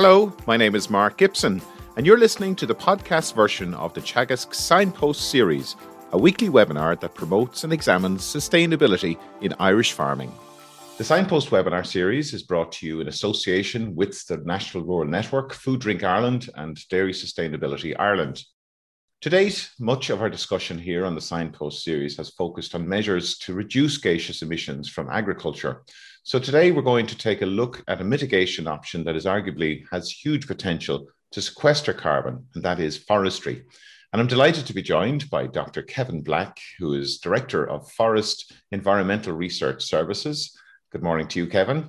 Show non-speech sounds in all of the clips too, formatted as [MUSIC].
Hello, my name is Mark Gibson, and you're listening to the podcast version of the Teagasc Signpost series, a weekly webinar that promotes and examines sustainability in Irish farming. The Signpost webinar series is brought to you in association with the National Rural Network, Food Drink Ireland, and Dairy Sustainability Ireland. To date, much of our discussion here on the Signpost series has focused on measures to reduce gaseous emissions from agriculture. So today we're going to take a look at a mitigation option that is arguably has huge potential to sequester carbon, and that is forestry. And I'm delighted to be joined by Dr. Kevin Black, who is Director of Forest Environmental Research Services. Good morning to you, Kevin.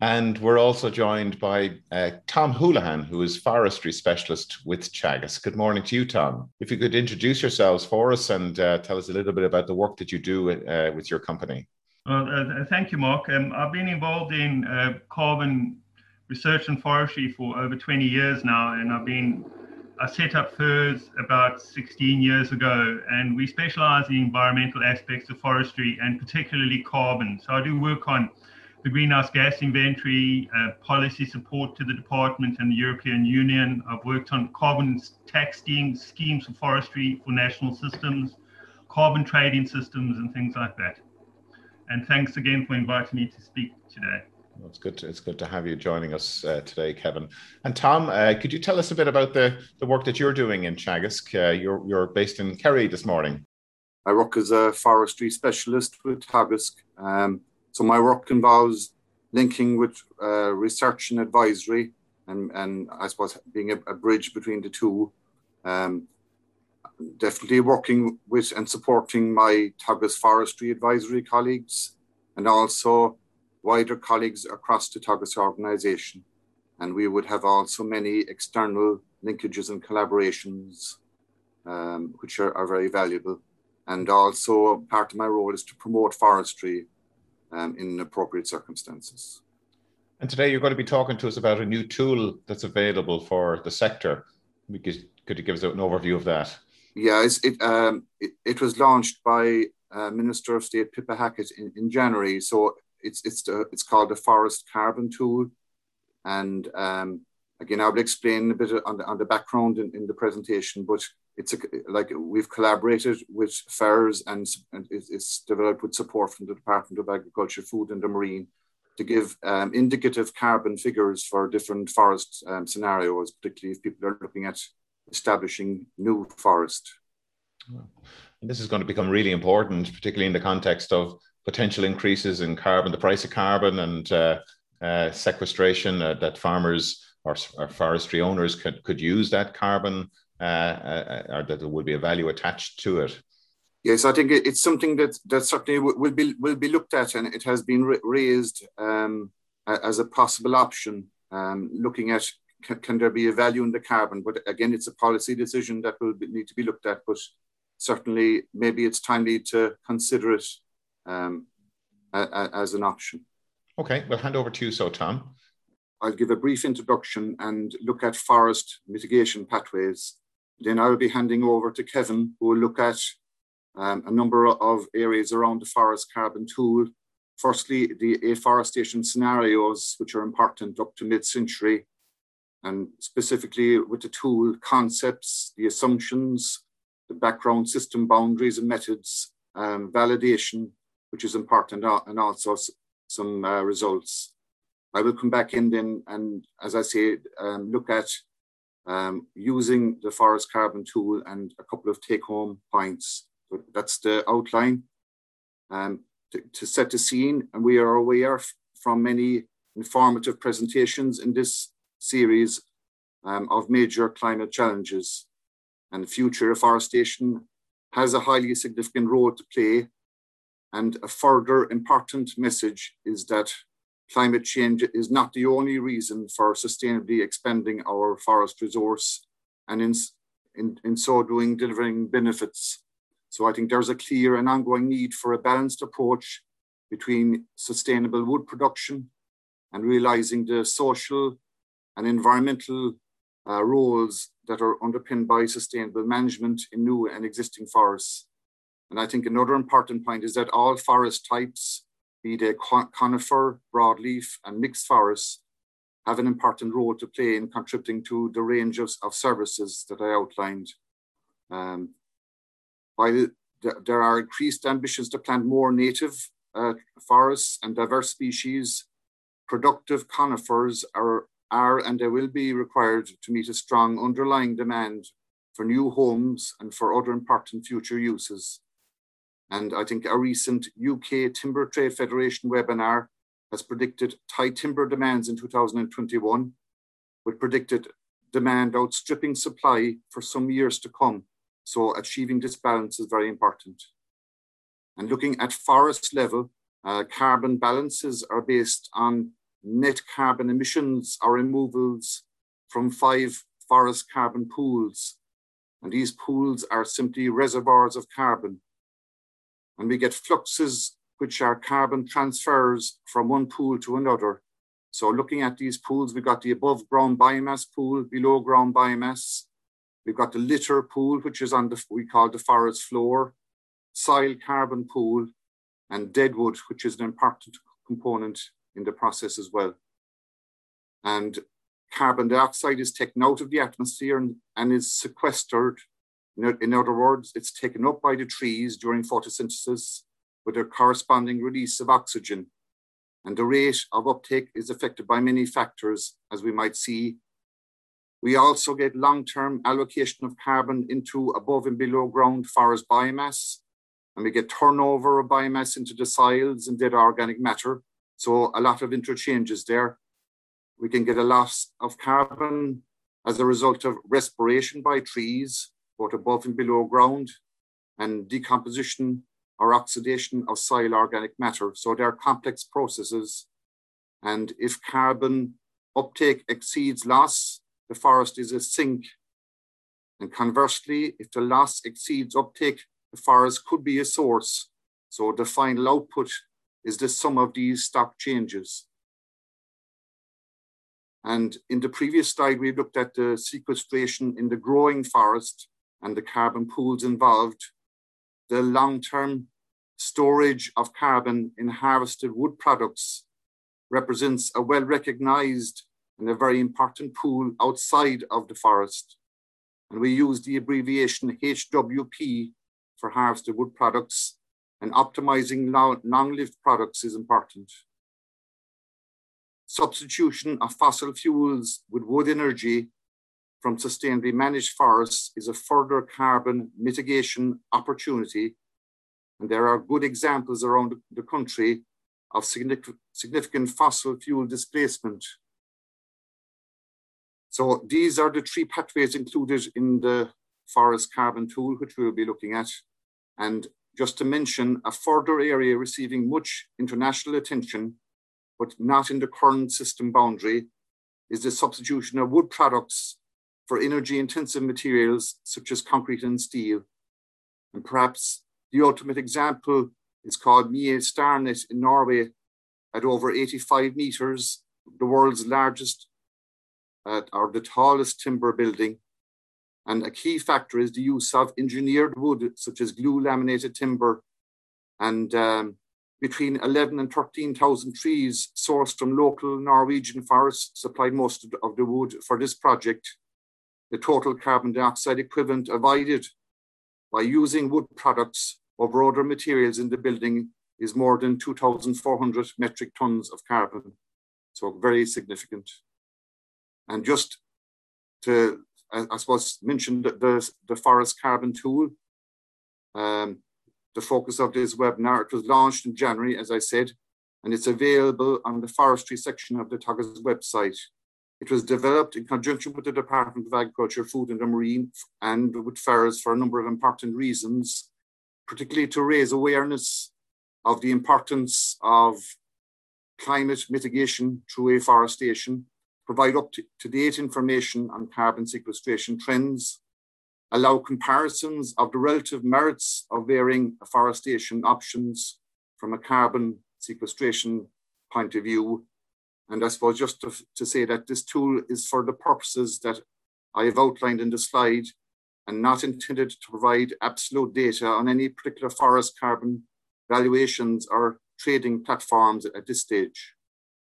And we're also joined by uh, Tom Houlihan, who is forestry specialist with Teagasc. Good morning to you, Tom. If you could introduce yourselves for us and uh, tell us a little bit about the work that you do uh, with your company. Well, uh, thank you, Mark. Um, I've been involved in uh, carbon research and forestry for over 20 years now, and I've been I set up FERS about 16 years ago, and we specialize in environmental aspects of forestry and particularly carbon. So I do work on the greenhouse gas inventory, uh, policy support to the department and the European Union. I've worked on carbon tax schemes, schemes for forestry for national systems, carbon trading systems, and things like that. And thanks again for inviting me to speak today. Well, it's good. To, it's good to have you joining us uh, today, Kevin. And Tom, uh, could you tell us a bit about the, the work that you're doing in Teagasc? Uh, you're you're based in Kerry this morning. I work as a forestry specialist with Teagasc. Um, so my work involves linking with uh, research and advisory, and, and I suppose being a, a bridge between the two. Um, definitely working with and supporting my Teagasc Forestry Advisory colleagues, and also wider colleagues across the Teagasc organisation. And we would have also many external linkages and collaborations, um, which are, are very valuable. And also, part of my role is to promote forestry um, in appropriate circumstances. And today you're going to be talking to us about a new tool that's available for the sector. Could you give us an overview of that? Yeah, it, um, it, it, was launched by uh, Minister of State Pippa Hackett in, in January. So it's it's the, it's called the Forest Carbon Tool, and um, again I will explain a bit on the on the background in, in the presentation, but it's a, like we've collaborated with FERS and, and it's developed with support from the Department of Agriculture, Food and the Marine to give um, indicative carbon figures for different forest um, scenarios, particularly if people are looking at establishing new forest. And this is going to become really important, particularly in the context of potential increases in carbon, the price of carbon and uh, uh, sequestration uh, that farmers or, or, forestry owners could, could use that carbon uh, uh, or that there will be a value attached to it. Yes, I think it's something that, that certainly will be will be looked at, and it has been raised um, as a possible option. Um, looking at can, can, there be a value in the carbon, but again, it's a policy decision that will be, need to be looked at. But certainly, maybe it's timely to consider it um, a, a, as an option. Okay, we'll hand over to you, so Tom. I'll give a brief introduction and look at forest mitigation pathways. Then I'll be handing over to Kevin, who will look at um, a number of areas around the forest carbon tool. Firstly, the afforestation scenarios, which are important up to mid century, and specifically with the tool concepts, the assumptions, the background system boundaries and methods, um, validation, which is important, uh, and also some uh, results. I will come back in then and, as I say, um, look at um, using the forest carbon tool and a couple of take home points. So that's the outline um, to, to, set the scene. And we are aware from many informative presentations in this series um, of major climate challenges. And the future afforestation has a highly significant role to play and a further important message is that climate change is not the only reason for sustainably expanding our forest resource and in, in, in so doing delivering benefits. So I think there's a clear and ongoing need for a balanced approach between sustainable wood production and realizing the social and environmental uh, roles that are underpinned by sustainable management in new and existing forests. And I think another important point is that all forest types, be they conifer, broadleaf, and mixed forests, have an important role to play in contributing to the range of, of services that I outlined. Um, while there are increased ambitions to plant more native uh, forests and diverse species, productive conifers are, are and they will be required to meet a strong underlying demand for new homes and for other important future uses. And I think a recent UK Timber Trade Federation webinar has predicted high timber demands in 2021, with predicted demand outstripping supply for some years to come. So achieving this balance is very important. And looking at forest level, uh, carbon balances are based on net carbon emissions or removals from five forest carbon pools. And these pools are simply reservoirs of carbon. And we get fluxes, which are carbon transfers from one pool to another. So looking at these pools, we've got the above ground biomass pool, below ground biomass. We've got the litter pool, which is on the, we call the forest floor, soil carbon pool, and deadwood, which is an important component in the process as well. And carbon dioxide is taken out of the atmosphere and, and is sequestered. In other words, it's taken up by the trees during photosynthesis with a corresponding release of oxygen. And the rate of uptake is affected by many factors, as we might see. We also get long-term allocation of carbon into above and below ground forest biomass, and we get turnover of biomass into the soils and dead organic matter. So a lot of interchanges there. We can get a loss of carbon as a result of respiration by trees, both above and below ground, and decomposition or oxidation of soil organic matter. So there are complex processes. And if carbon uptake exceeds loss, the forest is a sink. And conversely, if the loss exceeds uptake, the forest could be a source. So the final output is the sum of these stock changes. And in the previous slide, we looked at the sequestration in the growing forest and the carbon pools involved. The long-term storage of carbon in harvested wood products represents a well-recognized and a very important pool outside of the forest. And we use the abbreviation HWP for harvested wood products and optimizing long-lived products is important substitution of fossil fuels with wood energy from sustainably managed forests is a further carbon mitigation opportunity. And there are good examples around the country of significant fossil fuel displacement. So these are the three pathways included in the forest carbon tool, which we'll be looking at. And just to mention, a further area receiving much international attention but not in the current system boundary, is the substitution of wood products for energy intensive materials such as concrete and steel. And perhaps the ultimate example is called Mjøstårnet in Norway at over 85 meters, the world's largest uh, or the tallest timber building. And a key factor is the use of engineered wood, such as glue laminated timber and um, between 11 and 13,000 trees sourced from local Norwegian forests supplied most of the wood for this project. The total carbon dioxide equivalent avoided by using wood products over other materials in the building is more than 2,400 metric tons of carbon. So very significant. And just to, I suppose, mentioned the, the, forest carbon tool, um, the focus of this webinar. It was launched in January, as I said, and it's available on the forestry section of the Teagasc website. It was developed in conjunction with the Department of Agriculture, Food and the Marine and with FERS for a number of important reasons, particularly to raise awareness of the importance of climate mitigation through afforestation, provide up to date information on carbon sequestration trends, allow comparisons of the relative merits of varying afforestation options from a carbon sequestration point of view. And I suppose just to, to say that this tool is for the purposes that I have outlined in the slide and not intended to provide absolute data on any particular forest carbon valuations or trading platforms at this stage.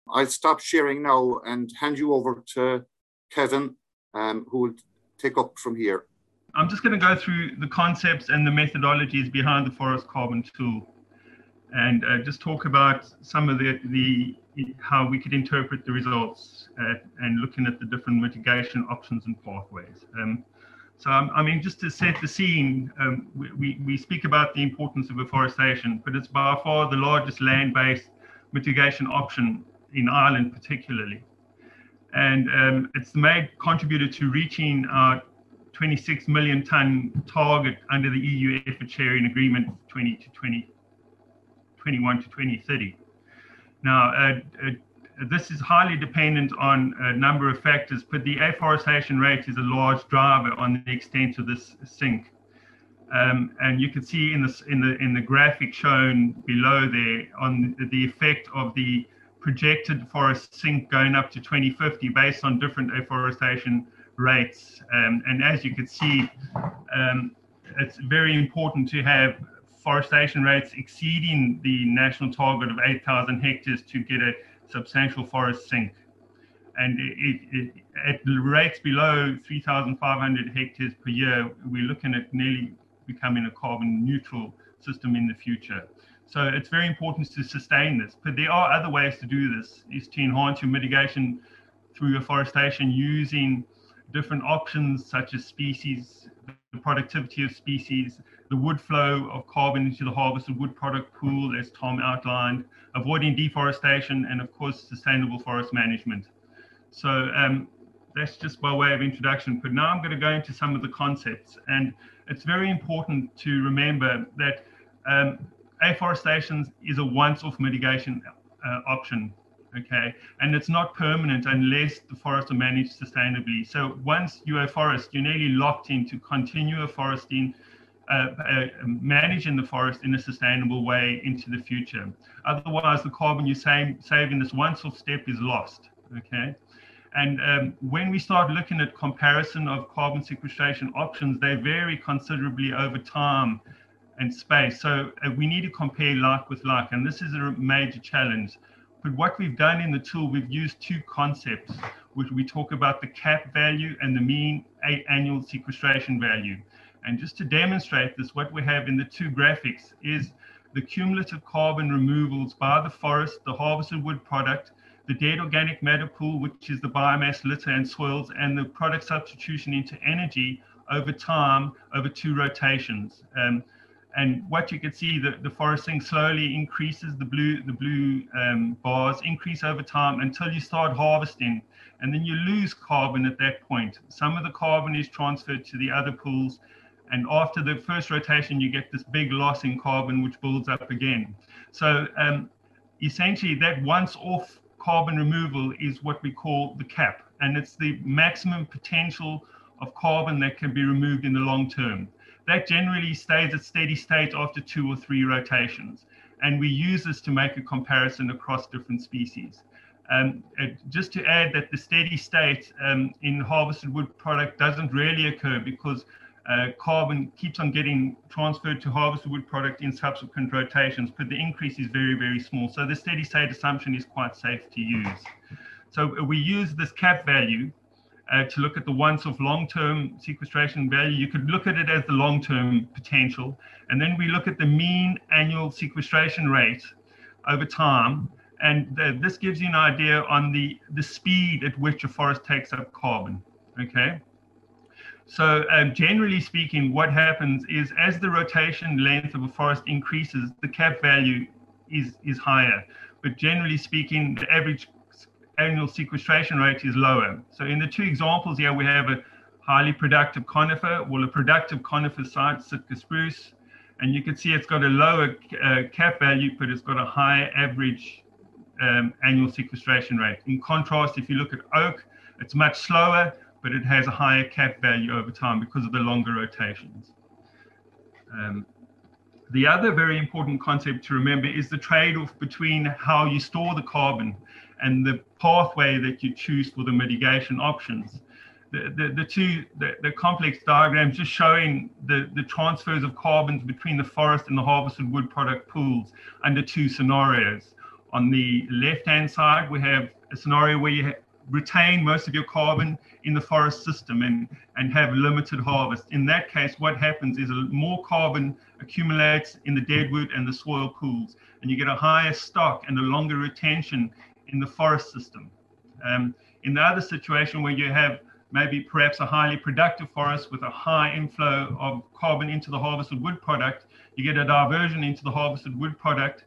I'll stop sharing now and hand you over to Kevin, um, who will take up from here. I'm just going to go through the concepts and the methodologies behind the forest carbon tool and uh, just talk about some of the, the how we could interpret the results uh, and looking at the different mitigation options and pathways. Um, so, I mean, just to set the scene, um, we, we speak about the importance of afforestation, but it's by far the largest land-based mitigation option in Ireland particularly. And um, it's the main contributor to reaching our 26 million ton target under the EU effort sharing agreement 20 to 20, 21 to 2030. Now, uh, uh, this is highly dependent on a number of factors, but the afforestation rate is a large driver on the extent of this sink. Um, and you can see in this in the in the graphic shown below there on the effect of the projected forest sink going up to 2050 based on different afforestation rates. Um, and as you can see, um, it's very important to have forestation rates exceeding the national target of 8,000 hectares to get a substantial forest sink. And it, it, at rates below 3,500 hectares per year, we're looking at nearly becoming a carbon neutral system in the future. So it's very important to sustain this. But there are other ways to do this, is to enhance your mitigation through afforestation using different options such as species, the productivity of species, the wood flow of carbon into the harvested wood product pool, as Tom outlined, avoiding deforestation, and of course, sustainable forest management. So um, that's just by way of introduction. But now I'm going to go into some of the concepts. And it's very important to remember that um, afforestation is a once-off mitigation uh, option okay? And it's not permanent unless the forests are managed sustainably. So once you are forest you're nearly locked into continue foresting uh, uh, managing the forest in a sustainable way into the future. Otherwise the carbon you save, in this once off step is lost okay? And um, when we start looking at comparison of carbon sequestration options they vary considerably over time and space so uh, we need to compare like with like and this is a major challenge but what we've done in the tool, we've used two concepts, which we talk about the cap value and the mean annual sequestration value. And just to demonstrate this, what we have in the two graphics is the cumulative carbon removals by the forest, the harvested wood product, the dead organic matter pool, which is the biomass litter and soils, and the product substitution into energy over time, over two rotations. Um, and what you can see, the, the foresting slowly increases, the blue, the blue um, bars increase over time until you start harvesting. And then you lose carbon at that point. Some of the carbon is transferred to the other pools. And after the first rotation, you get this big loss in carbon, which builds up again. So um, essentially, that once off carbon removal is what we call the cap. And it's the maximum potential of carbon that can be removed in the long term that generally stays at steady state after two or three rotations. And we use this to make a comparison across different species. Um, it, just to add that the steady state um, in harvested wood product doesn't really occur because uh, carbon keeps on getting transferred to harvested wood product in subsequent rotations, but the increase is very, very small. So the steady state assumption is quite safe to use. So we use this cap value uh, to look at the once of long-term sequestration value. You could look at it as the long-term potential. And then we look at the mean annual sequestration rate over time. And uh, this gives you an idea on the, the speed at which a forest takes up carbon, okay? So um, generally speaking, what happens is as the rotation length of a forest increases, the cap value is, is higher. But generally speaking, the average annual sequestration rate is lower. So in the two examples here, we have a highly productive conifer, well, a productive conifer site, Sitka spruce, and you can see it's got a lower uh, cap value, but it's got a higher average um, annual sequestration rate. In contrast, if you look at oak, it's much slower, but it has a higher cap value over time because of the longer rotations. Um, the other very important concept to remember is the trade-off between how you store the carbon and the pathway that you choose for the mitigation options. The, the, the two, the, the complex diagrams just showing the, the transfers of carbons between the forest and the harvested wood product pools under two scenarios. On the left-hand side, we have a scenario where you retain most of your carbon in the forest system and, and have limited harvest. In that case, what happens is more carbon accumulates in the deadwood and the soil pools, and you get a higher stock and a longer retention in the forest system. Um, in the other situation where you have maybe perhaps a highly productive forest with a high inflow of carbon into the harvested wood product, you get a diversion into the harvested wood product,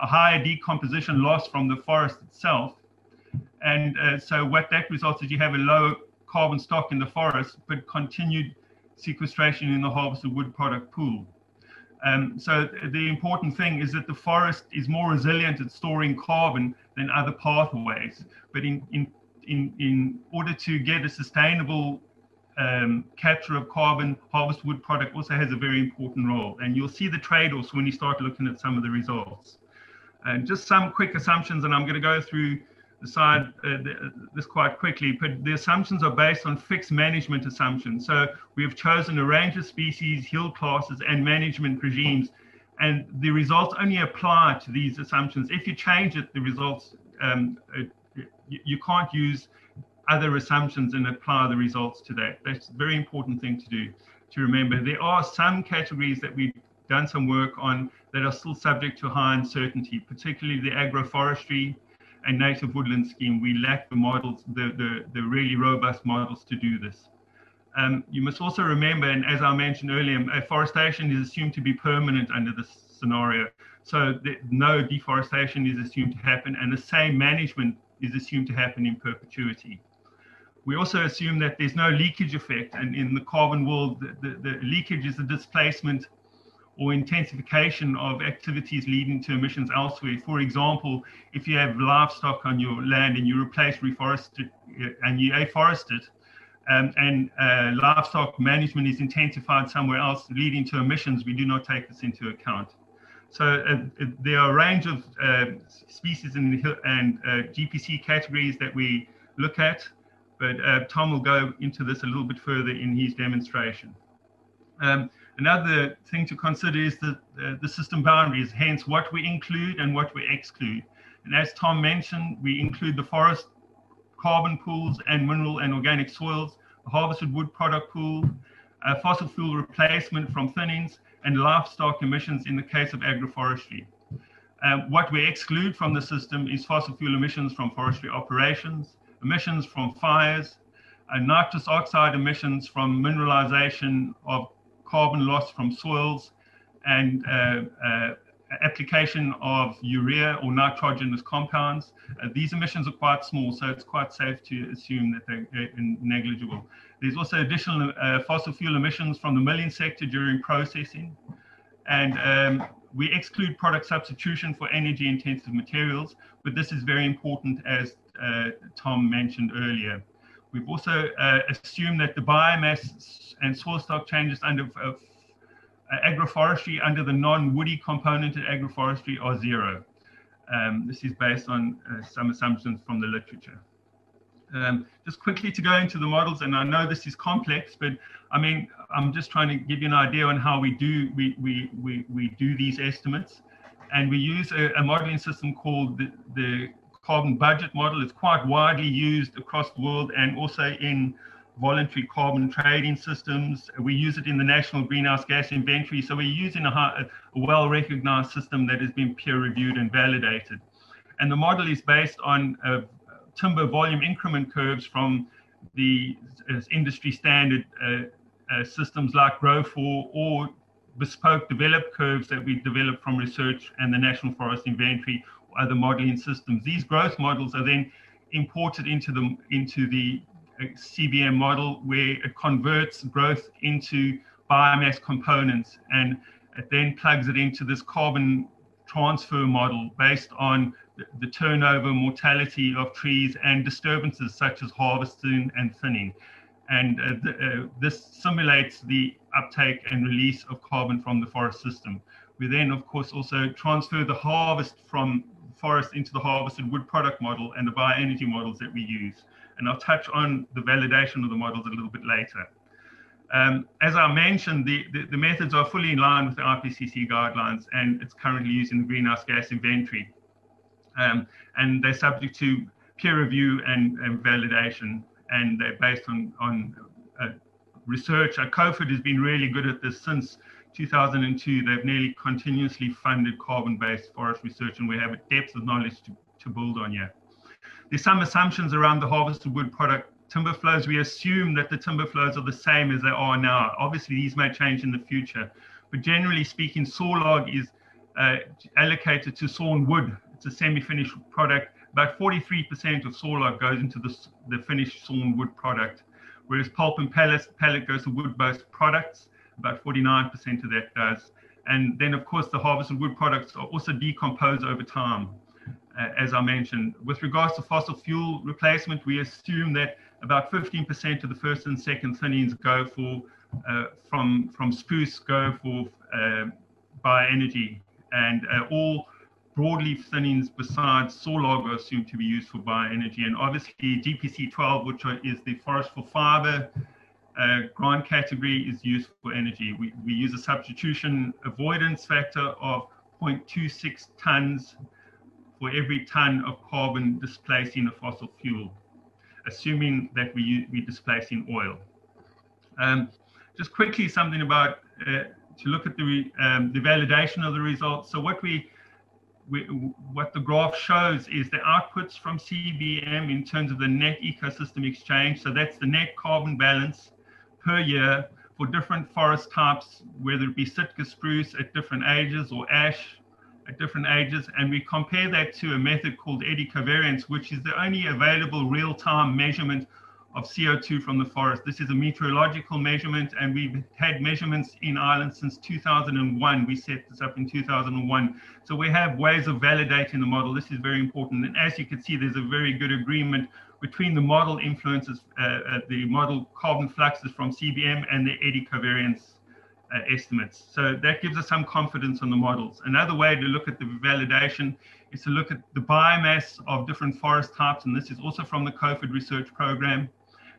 a higher decomposition loss from the forest itself, and uh, so what that results is you have a low carbon stock in the forest, but continued sequestration in the harvested wood product pool. Um, so the important thing is that the forest is more resilient at storing carbon than other pathways. But in, in, in, in order to get a sustainable um, capture of carbon, harvest wood product also has a very important role. And you'll see the trade-offs when you start looking at some of the results. And just some quick assumptions, and I'm going to go through decide uh, this quite quickly, but the assumptions are based on fixed management assumptions. So we have chosen a range of species, yield classes, and management regimes, and the results only apply to these assumptions. If you change it, the results, um, uh, you, you can't use other assumptions and apply the results to that. That's a very important thing to do, to remember. There are some categories that we've done some work on that are still subject to high uncertainty, particularly the agroforestry, and native woodland scheme, we lack the models, the, the, the really robust models to do this. Um, you must also remember, and as I mentioned earlier, afforestation is assumed to be permanent under this scenario. So the, no deforestation is assumed to happen, and the same management is assumed to happen in perpetuity. We also assume that there's no leakage effect, and in the carbon world, the, the, the leakage is the displacement or intensification of activities leading to emissions elsewhere. For example, if you have livestock on your land and you replace reforested and you afforest it, um, and uh, livestock management is intensified somewhere else, leading to emissions, we do not take this into account. So uh, there are a range of uh, species and, uh, GPC categories that we look at, but uh, Tom will go into this a little bit further in his demonstration. Um, Another thing to consider is the, uh, the system boundaries, hence what we include and what we exclude. And as Tom mentioned, we include the forest carbon pools and mineral and organic soils, harvested wood product pool, uh, fossil fuel replacement from thinnings, and livestock emissions in the case of agroforestry. Um, what we exclude from the system is fossil fuel emissions from forestry operations, emissions from fires, uh, nitrous oxide emissions from mineralization of carbon loss from soils, and uh, uh, application of urea or nitrogenous compounds. Uh, these emissions are quite small, so it's quite safe to assume that they're negligible. There's also additional uh, fossil fuel emissions from the milling sector during processing. And um, we exclude product substitution for energy intensive materials, but this is very important as uh, Tom mentioned earlier. We've also uh, assumed that the biomass and soil stock changes under uh, agroforestry under the non-woody componented agroforestry are zero. Um, this is based on uh, some assumptions from the literature. Um, just quickly to go into the models, and I know this is complex, but I mean, I'm just trying to give you an idea on how we do we we we, we do these estimates, and we use a, a modeling system called the, the carbon budget model. It's quite widely used across the world and also in voluntary carbon trading systems. We use it in the national greenhouse gas inventory. So we're using a, a well recognized system that has been peer reviewed and validated. And the model is based on uh, timber volume increment curves from the uh, industry standard uh, uh systems like GROWFOR or bespoke developed curves that we developed from research and the National Forest Inventory or other modeling systems. These growth models are then imported into the into the CBM model where it converts growth into biomass components and it then plugs it into this carbon transfer model based on the, turnover mortality of trees and disturbances such as harvesting and thinning. And uh, uh, this simulates the uptake and release of carbon from the forest system. We then, of course, also transfer the harvest from forest into the harvested wood product model and the bioenergy models that we use. And I'll touch on the validation of the models a little bit later. Um, as I mentioned, the, the, the, methods are fully in line with the IPCC guidelines and it's currently used in the greenhouse gas inventory. Um, and they're subject to peer review and, and validation, and they're based on, on uh, research. Uh, COFORD has been really good at this since 2002. They've nearly continuously funded carbon-based forest research, and we have a depth of knowledge to, to build on here. There's some assumptions around the harvested wood product timber flows. We assume that the timber flows are the same as they are now. Obviously, these may change in the future, but generally speaking, sawlog is uh, allocated to sawn wood. It's a semi-finished product. About 43% of sawlog goes into the, the finished sawn wood product, whereas pulp and pellet, pellet goes to wood-based products. About 49% of that does. And then, of course, the harvested wood products are also decomposed over time, as I mentioned. With regards to fossil fuel replacement, we assume that about 15% of the first and second thinnings go for uh, from from spruce go for uh, bioenergy, and uh, all broadleaf thinnings besides sawlog are assumed to be used for bioenergy. And obviously, GPC 12, which is the forest for fiber uh, grant category, is used for energy. We, we use a substitution avoidance factor of 0.26 tons for every ton of carbon displacing a fossil fuel assuming that we, we displacing oil. Um, just quickly, something about uh, to look at the, um, the validation of the results. So what we, we, what the graph shows is the outputs from CBM in terms of the net ecosystem exchange. So that's the net carbon balance per year for different forest types, whether it be Sitka spruce at different ages or ash at different ages, and we compare that to a method called eddy covariance, which is the only available real-time measurement of CO2 from the forest. This is a meteorological measurement, and we've had measurements in Ireland since 2001. We set this up in 2001. So we have ways of validating the model. This is very important. And as you can see, there's a very good agreement between the model influences, uh, uh, the model carbon fluxes from CBM and the eddy covariance uh, estimates. So that gives us some confidence on the models. Another way to look at the validation is to look at the biomass of different forest types, and this is also from the COFORD research program,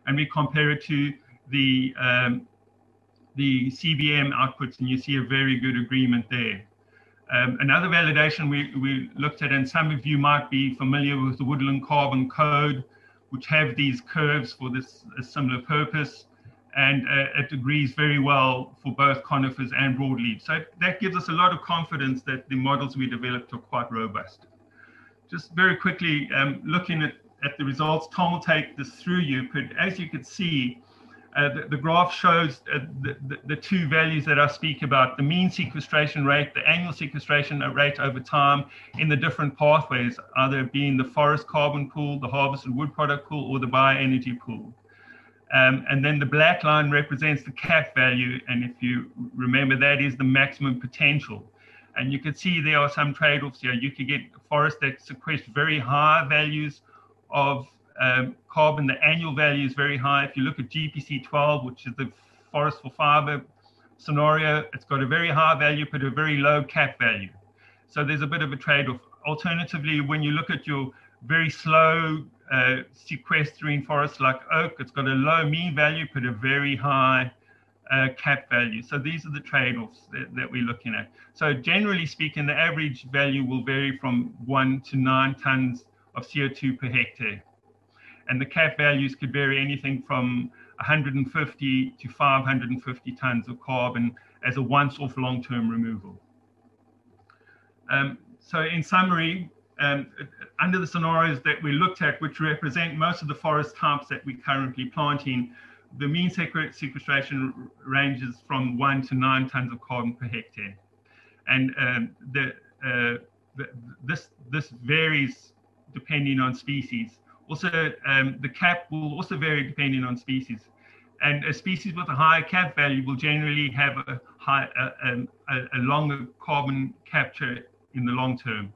and we compare it to the um, the CBM outputs, and you see a very good agreement there. Um, another validation we, we looked at, and some of you might be familiar with the Woodland Carbon Code, which have these curves for this similar purpose and uh, it agrees very well for both conifers and broadleaf. So that gives us a lot of confidence that the models we developed are quite robust. Just very quickly, um, looking at, at the results, Tom will take this through you, but as you can see, uh, the, the, graph shows uh, the, the, the, two values that I speak about, the mean sequestration rate, the annual sequestration rate over time in the different pathways, either being the forest carbon pool, the harvested wood product pool, or the bioenergy pool. Um, and then the black line represents the cap value. And if you remember, that is the maximum potential. And you can see there are some trade-offs here. You could get forests that sequester very high values of um, carbon. The annual value is very high. If you look at GPC 12, which is the forest for fiber scenario, it's got a very high value, but a very low cap value. So there's a bit of a trade-off. Alternatively, when you look at your very slow uh, sequestering forests like oak. It's got a low mean value, but a very high uh, cap value. So these are the trade-offs that, that, we're looking at. So generally speaking, the average value will vary from one to nine tons of CO2 per hectare. And the cap values could vary anything from 150 to 550 tons of carbon as a once-off long-term removal. Um, so in summary, um, under the scenarios that we looked at, which represent most of the forest types that we're currently planting, the mean sequestration ranges from one to nine tons of carbon per hectare. And um, the, uh, the, this, this varies depending on species. Also, um, the cap will also vary depending on species. And a species with a higher cap value will generally have a, high, a, a, a longer carbon capture in the long term.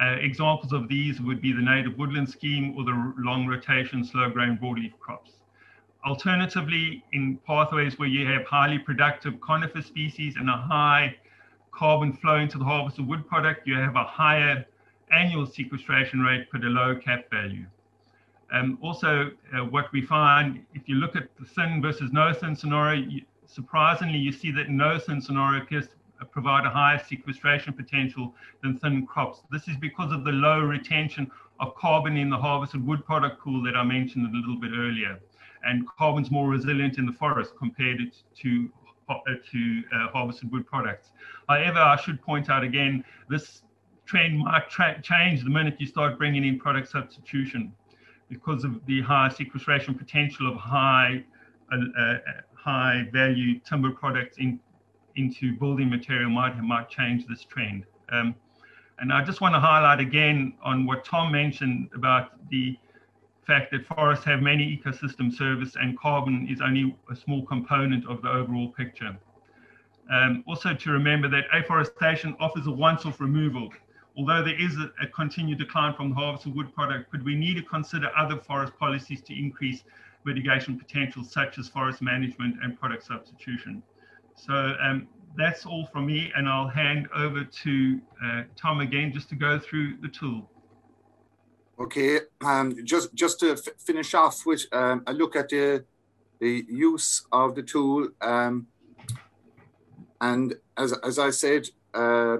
Uh, examples of these would be the native woodland scheme or the long rotation slow growing broadleaf crops. Alternatively, in pathways where you have highly productive conifer species and a high carbon flow into the harvested wood product, you have a higher annual sequestration rate but a low cap value. Um, also, uh, what we find, if you look at the thin versus no thin scenario, you, surprisingly, you see that no thin scenario appears provide a higher sequestration potential than thin crops. This is because of the low retention of carbon in the harvested wood product pool that I mentioned a little bit earlier. And carbon's more resilient in the forest compared to, uh, to uh, harvested wood products. However, I should point out again, this trend might change the minute you start bringing in product substitution because of the high sequestration potential of high uh, uh, high value timber products in, into building material might might change this trend. Um, and I just want to highlight again on what Tom mentioned about the fact that forests have many ecosystem service and carbon is only a small component of the overall picture. Um, also to remember that afforestation offers a once-off removal although there is a, a, continued decline from the harvest of wood product, but we need to consider other forest policies to increase mitigation potential, such as forest management and product substitution. So um, that's all from me, and I'll hand over to uh, Tom again just to go through the tool. Okay, um, just just to finish off with um, a look at the the use of the tool, um, and as as I said, uh,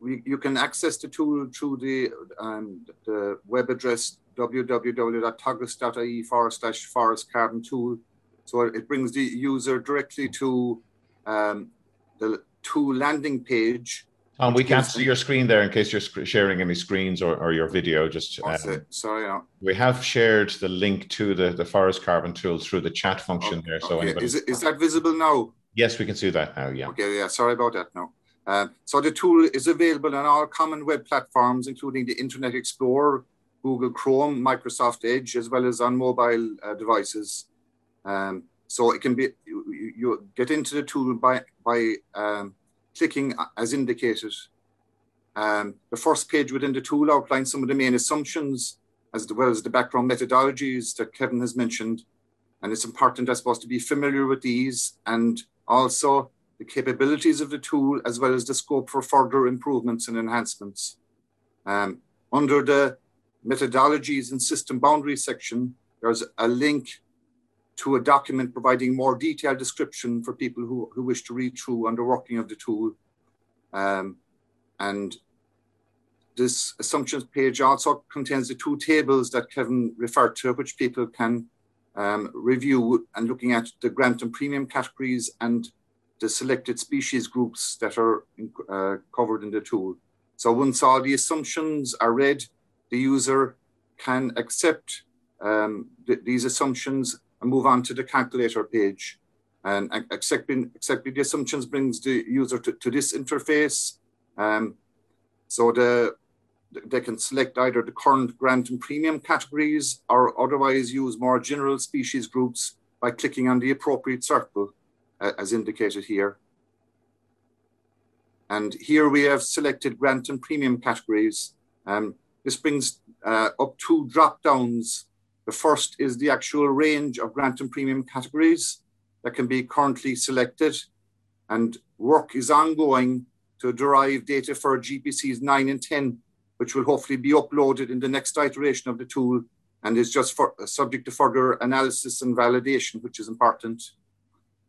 we, you can access the tool through the, um, the web address www.teagasc.ie forward slash forest carbon tool. So it brings the user directly to um, the tool landing page. Um, we can't see your screen there in case you're sharing any screens or, or your video. Just um, sorry. Yeah. We have shared the link to the, the forest carbon tool through the chat function okay. there. So okay. is, it, is that visible now? Yes, we can see that now. Yeah. Okay. Yeah. Sorry about that. Now. Uh, so the tool is available on all common web platforms, including the Internet Explorer, Google Chrome, Microsoft Edge, as well as on mobile uh, devices. Um, so it can be you, get into the tool by by um, clicking as indicated. Um, the first page within the tool outlines some of the main assumptions, as well as the background methodologies that Kevin has mentioned. And it's important, I suppose, to be familiar with these and also the capabilities of the tool, as well as the scope for further improvements and enhancements. Um, under the methodologies and system boundaries section, there's a link to a document providing more detailed description for people who, who wish to read through on the working of the tool. Um, and this assumptions page also contains the two tables that Kevin referred to, which people can um, review and looking at the grant and premium categories and the selected species groups that are uh, covered in the tool. So once all the assumptions are read, the user can accept um, th these assumptions and move on to the calculator page. And accepting, accepting the assumptions brings the user to, to this interface. Um, so the, they can select either the current grant and premium categories or otherwise use more general species groups by clicking on the appropriate circle as indicated here. And here we have selected grant and premium categories. Um, this brings uh, up two drop downs. The first is the actual range of grant and premium categories that can be currently selected. And work is ongoing to derive data for GPCs 9 and 10, which will hopefully be uploaded in the next iteration of the tool and is just for, subject to further analysis and validation, which is important.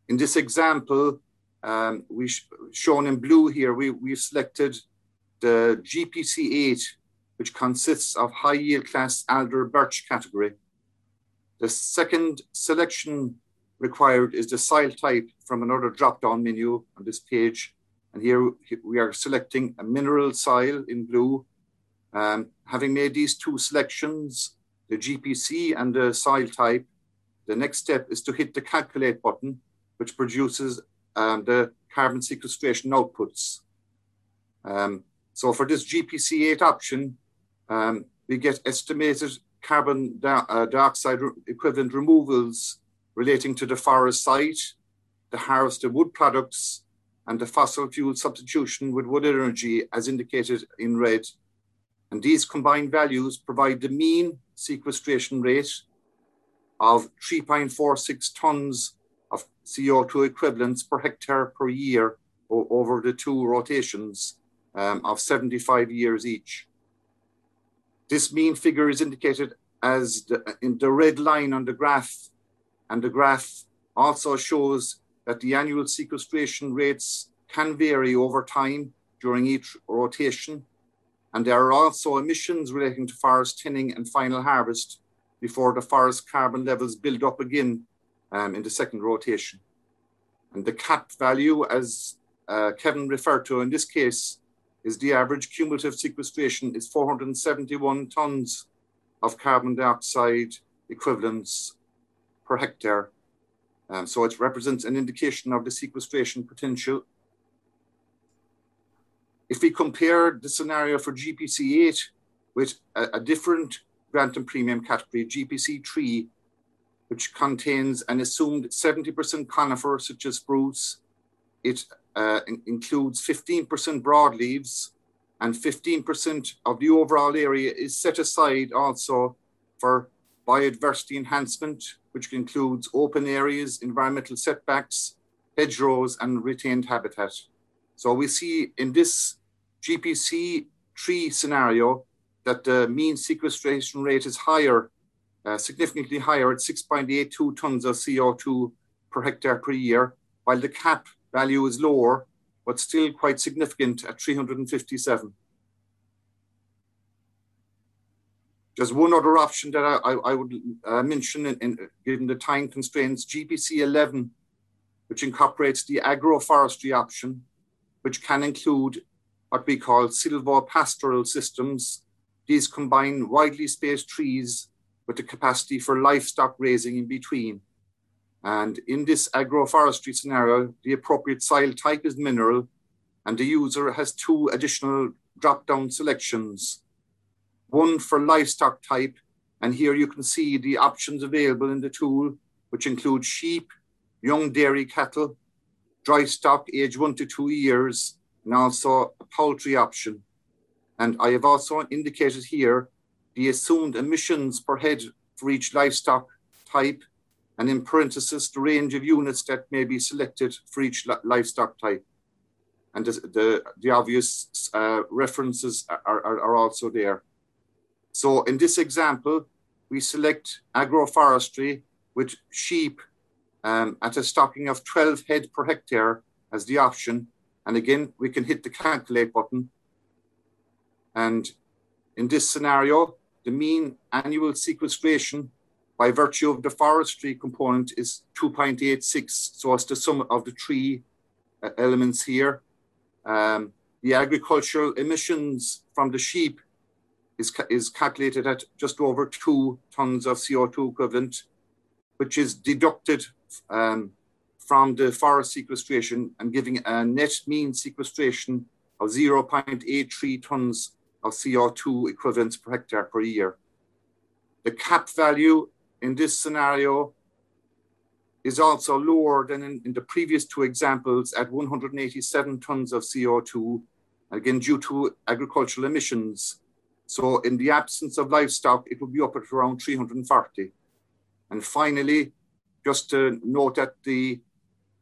In this example, um, we sh shown in blue here, we, we selected the GPC8, which consists of high yield class alder birch category. The second selection required is the soil type from another drop-down menu on this page. And here we are selecting a mineral soil in blue. Um, having made these two selections, the GPC and the soil type, the next step is to hit the calculate button which produces um, the carbon sequestration outputs. Um, so for this GPC8 option, um, we get estimated carbon uh, dioxide equivalent removals relating to the forest site, the harvested wood products, and the fossil fuel substitution with wood energy as indicated in red. And these combined values provide the mean sequestration rate of 3.46 tons of CO2 equivalents per hectare per year over the two rotations um, of 75 years each. This mean figure is indicated as the, in the red line on the graph, and the graph also shows that the annual sequestration rates can vary over time during each rotation, and there are also emissions relating to forest thinning and final harvest before the forest carbon levels build up again um, in the second rotation. And the cap value, as uh, Kevin referred to in this case, is the average cumulative sequestration is 471 tons of carbon dioxide equivalents per hectare. Um, so it represents an indication of the sequestration potential. If we compare the scenario for GPC 8 with a, a different and premium category, GPC 3, which contains an assumed 70% conifer, such as spruce, it uh, in- includes 15% broadleaves, and 15% of the overall area is set aside also for biodiversity enhancement, which includes open areas, environmental setbacks, hedgerows, and retained habitat. So we see in this GPC 3 scenario that the mean sequestration rate is higher, uh, significantly higher at 6.82 tons of CO2 per hectare per year, while the cap value is lower, but still quite significant at 357. There's one other option that I, I, I would uh, mention, in, in, given the time constraints, GPC 11, which incorporates the agroforestry option, which can include what we call silvopastoral systems. These combine widely spaced trees with the capacity for livestock raising in between. And in this agroforestry scenario, the appropriate soil type is mineral, and the user has two additional drop down selections one for livestock type, and here you can see the options available in the tool, which include sheep, young dairy cattle, dry stock age one to two years, and also a poultry option. And I have also indicated here the assumed emissions per head for each livestock type, and in parenthesis, the range of units that may be selected for each livestock type. And the, the, the obvious uh, references are, are, are also there. So in this example, we select agroforestry with sheep um, at a stocking of 12 head per hectare as the option. And again, we can hit the calculate button. And in this scenario, the mean annual sequestration by virtue of the forestry component is 2.86. So it's the sum of the three uh, elements here. Um, the agricultural emissions from the sheep is, is calculated at just over two tons of CO2 equivalent, which is deducted um, from the forest sequestration and giving a net mean sequestration of 0.83 tons of CO2 equivalents per hectare per year. The cap value in this scenario is also lower than in, in, the previous two examples at 187 tons of CO2, again due to agricultural emissions so in the absence of livestock, it would be up at around 340. And finally, just to note that the,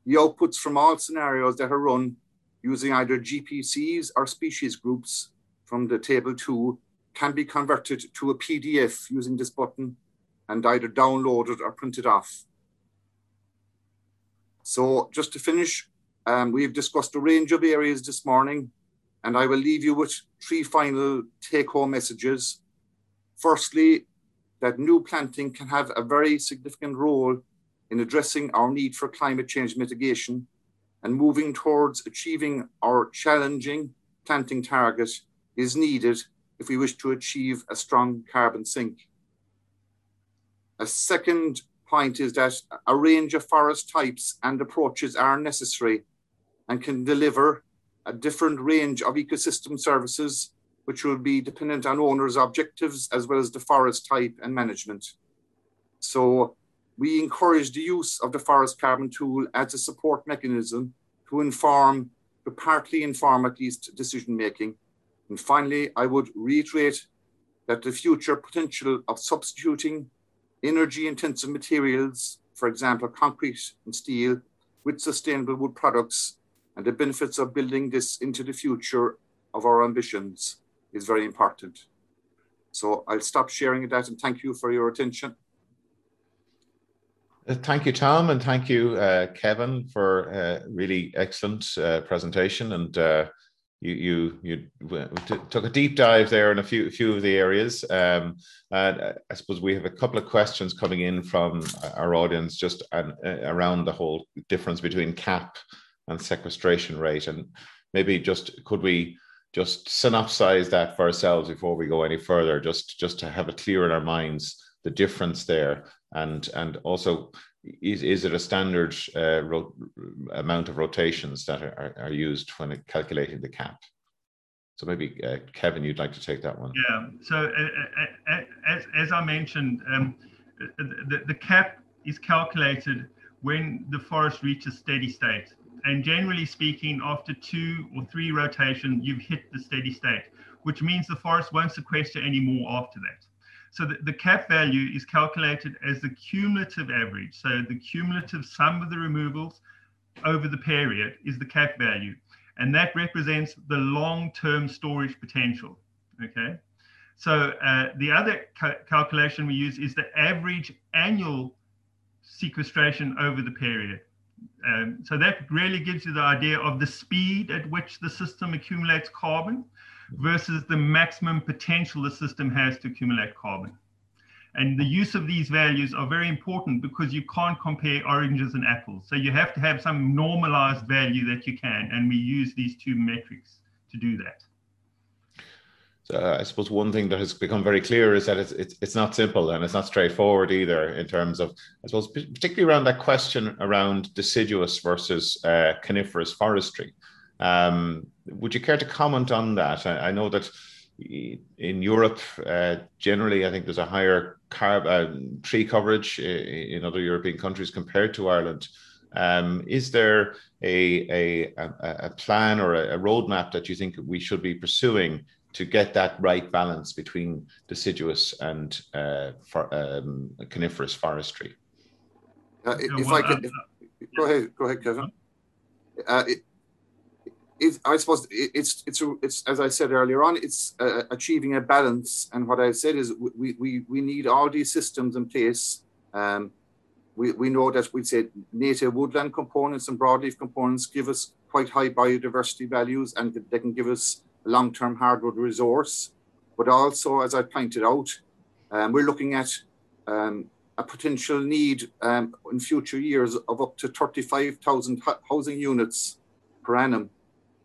the outputs from all scenarios that are run using either GPCs or species groups from the table two can be converted to a PDF using this button and either downloaded or printed off. So just to finish, um, we've discussed a range of areas this morning and I will leave you with three final take home messages. Firstly, that new planting can have a very significant role in addressing our need for climate change mitigation and moving towards achieving our challenging planting target is needed if we wish to achieve a strong carbon sink. A second point is that a range of forest types and approaches are necessary and can deliver a different range of ecosystem services, which will be dependent on owners' objectives as well as the forest type and management. So we encourage the use of the forest carbon tool as a support mechanism to inform, to partly inform at least decision making. And finally, I would reiterate that the future potential of substituting energy intensive materials, for example, concrete and steel, with sustainable wood products and the benefits of building this into the future of our ambitions is very important. So I'll stop sharing that and thank you for your attention. Uh, thank you, Tom, and thank you, uh, Kevin, for a really excellent uh, presentation. And uh, you you you took a deep dive there in a few few of the areas. Um, and uh, I suppose we have a couple of questions coming in from our audience just an, around the whole difference between cap and sequestration rate, and maybe just could we just synopsize that for ourselves before we go any further, just just to have it clear in our minds the difference there, and and also is, is it a standard uh, ro- amount of rotations that are, are, used when calculating the cap? So maybe uh, Kevin, you'd like to take that one. Yeah. So uh, uh, uh as, as I mentioned, um, the, the cap is calculated when the forest reaches steady state. And generally speaking, after two or three rotations, you've hit the steady state, which means the forest won't sequester anymore after that. So the, the cap value is calculated as the cumulative average. So the cumulative sum of the removals over the period is the cap value. And that represents the long-term storage potential, okay? So uh, the other ca calculation we use is the average annual sequestration over the period. Um, so that really gives you the idea of the speed at which the system accumulates carbon versus the maximum potential the system has to accumulate carbon. And the use of these values are very important because you can't compare oranges and apples. So you have to have some normalized value that you can. And we use these two metrics to do that. So I suppose one thing that has become very clear is that it's, it's, it's not simple and it's not straightforward either in terms of, I suppose, particularly around that question around deciduous versus uh, coniferous forestry. Um, would you care to comment on that? I, I know that in Europe, uh, generally, I think there's a higher carb, uh, tree coverage in other European countries compared to Ireland. Um, is there a, a, a plan or a, roadmap that you think we should be pursuing to get that right balance between deciduous and uh, for, um, coniferous forestry? Uh, if I could, go ahead, go ahead, Kevin. Uh, it, it, I suppose it's it's it's as I said earlier on, it's uh, achieving a balance. And what I said is we we we need all these systems in place. Um, we, we know that we'd say native woodland components and broadleaf components give us quite high biodiversity values and they can give us a long-term hardwood resource. But also, as I pointed out, um, we're looking at um, a potential need um, in future years of up to 35,000 housing units per annum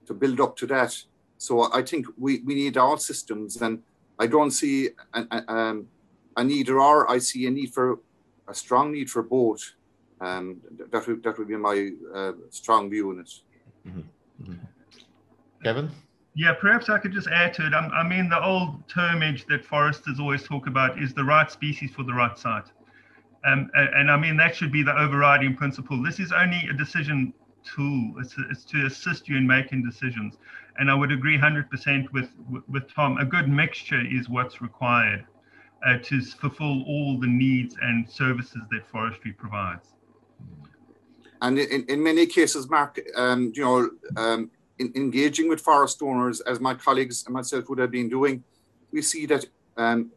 to build up to that. So I think we, we need all systems, and I don't see a, a, um, a need or I see a need for a strong need for both. Um, that would that would be my uh, strong view on it. Mm-hmm. Mm-hmm. Kevin. Yeah, perhaps I could just add to it. I, I mean, the old termage that foresters always talk about is the right species for the right site. Um, and, and, I mean, that should be the overriding principle. This is only a decision tool. It's, it's to assist you in making decisions. And I would agree 100% with, with Tom. A good mixture is what's required uh, to fulfill all the needs and services that forestry provides. And in, in many cases, Mark, um, you know, um, in, engaging with forest owners, as my colleagues and myself would have been doing, we see that um,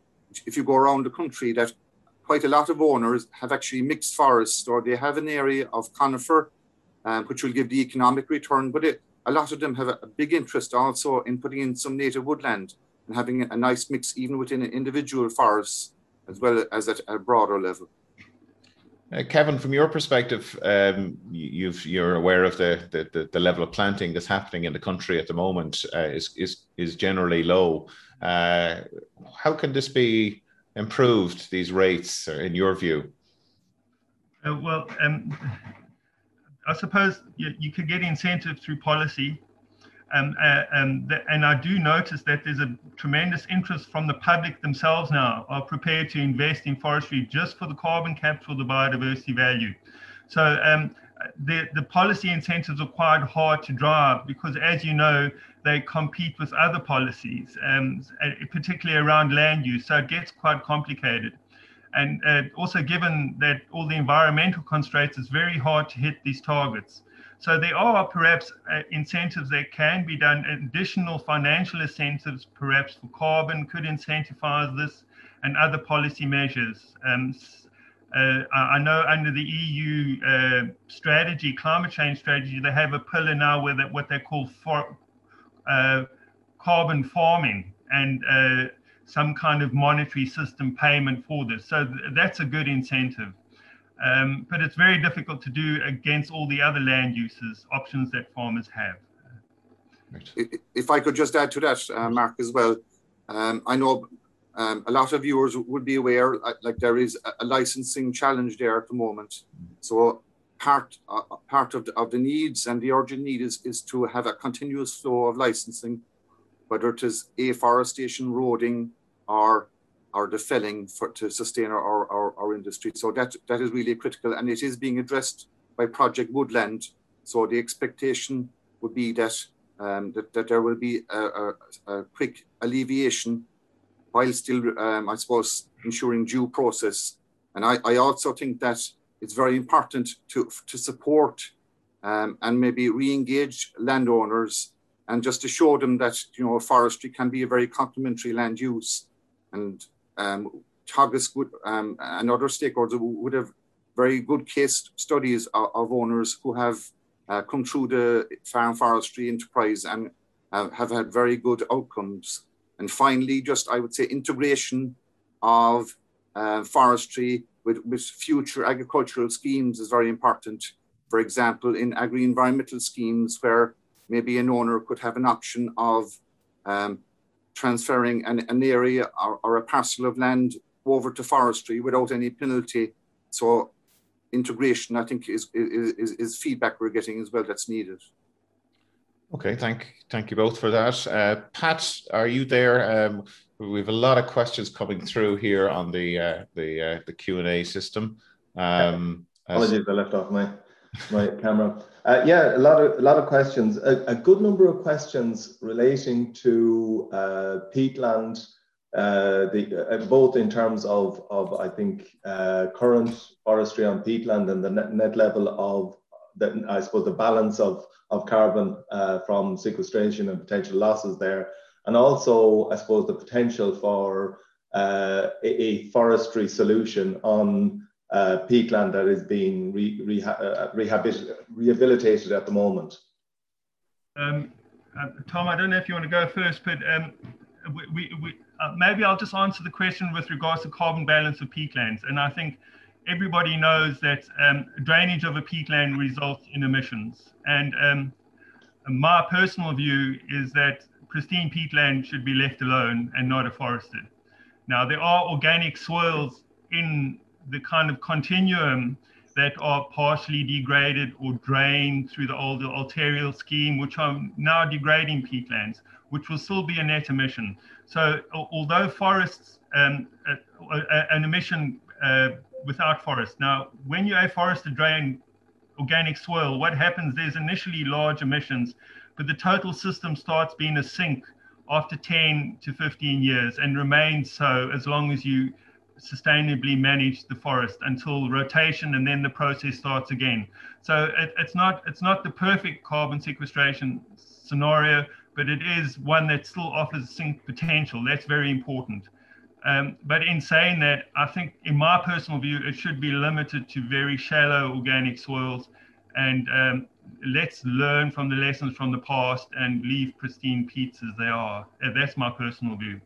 if you go around the country, that quite a lot of owners have actually mixed forests, or they have an area of conifer um, which will give the economic return. But it, a lot of them have a, a, big interest also in putting in some native woodland and having a, a nice mix even within an individual forests as well as at a broader level. Uh, Kevin, from your perspective, um, you are aware of the, the, the, level of planting that's happening in the country at the moment uh, is, is, is generally low. Uh, how can this be improved, these rates, in your view? Uh, well, um, I suppose you, you could get incentive through policy. Um, uh, um, and I do notice that there's a tremendous interest from the public themselves now are prepared to invest in forestry just for the carbon capture, the biodiversity value. So um, the, the policy incentives are quite hard to drive because, as you know, they compete with other policies, um, particularly around land use. So it gets quite complicated. And uh, also given that all the environmental constraints, it's very hard to hit these targets. So there are perhaps uh, incentives that can be done, additional financial incentives perhaps for carbon could incentivize this and other policy measures. Um, Uh, I know under the EU uh, strategy, climate change strategy, they have a pillar now where what they call for, uh, carbon farming and uh, some kind of monetary system payment for this. So th- that's a good incentive. Um, but it's very difficult to do against all the other land uses options that farmers have. If I could just add to that, uh, Mark, as well, um, I know um, a lot of viewers would be aware, uh, like there is a licensing challenge there at the moment. So part uh, part of the, of the needs and the urgent need is, is to have a continuous flow of licensing, whether it is afforestation, roading, or or the felling for to sustain our, our, our industry. So that that is really critical, and it is being addressed by Project Woodland. So the expectation would be that um, that, that there will be a, a, a quick alleviation while still, um, I suppose, ensuring due process. And I, I also think that it's very important to, to support um, and maybe re-engage landowners and just to show them that you know forestry can be a very complementary land use and um, Teagasc would, um, and other stakeholders would have very good case studies of, of owners who have uh, come through the farm forestry enterprise and uh, have had very good outcomes. And finally, just I would say integration of uh, forestry with, with future agricultural schemes is very important. For example, in agri-environmental schemes where maybe an owner could have an option of um, transferring an, an area or, or, a parcel of land over to forestry without any penalty. So integration, I think, is, is, is feedback we're getting as well that's needed. Okay, thank thank you both for that. Uh, Pat, are you there? Um, we have a lot of questions coming through here on the uh, the uh, the Q and A system. Um, Apologies, I left off my my camera. Uh, yeah, a lot of a lot of questions. A, a good number of questions relating to uh, peatland, uh, the uh, both in terms of of I think uh, current forestry on peatland and the net, net level of the, I suppose the balance of of carbon uh, from sequestration and potential losses there, and also I suppose the potential for a, a forestry solution on uh, peatland that is being re, reha- uh, rehabilitated at the moment? Um, uh, Tom, I don't know if you want to go first, but um, we, we, we uh, maybe I'll just answer the question with regards to carbon balance of peatlands. And I think everybody knows that um, drainage of a peatland results in emissions. And um, my personal view is that pristine peatland should be left alone and not afforested. Now, there are organic soils in the kind of continuum that are partially degraded or drained through the old arterial scheme, which are now degrading peatlands, which will still be a net emission. So although forests, um, uh, an emission uh, without forest. Now, when you afforest a drain organic soil, what happens, there's initially large emissions, but the total system starts being a sink after 10 to 15 years and remains so as long as you sustainably manage the forest until rotation and then the process starts again. So it, it's not it's not the perfect carbon sequestration scenario but it is one that still offers sink potential. That's very important. Um, but in saying that i think in my personal view it should be limited to very shallow organic soils and um, let's learn from the lessons from the past and leave pristine peats as they are. That's my personal view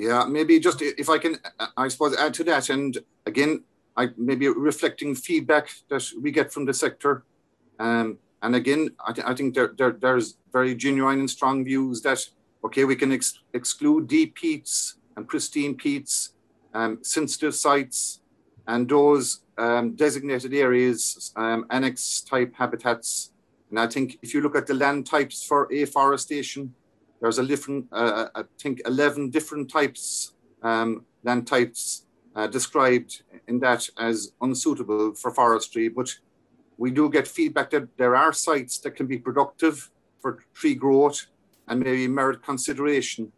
yeah, maybe just if I can, I suppose, add to that. And again, I maybe reflecting feedback that we get from the sector. Um, and again, I, th- I think there, there, there's very genuine and strong views that, okay, we can ex- exclude deep peats and pristine peats, um, sensitive sites, and those um, designated areas, um, annex type habitats. And I think if you look at the land types for afforestation, there's a different, uh, I think, 11 different types, um, land types uh, described in that as unsuitable for forestry. But we do get feedback that there are sites that can be productive for tree growth and maybe merit consideration.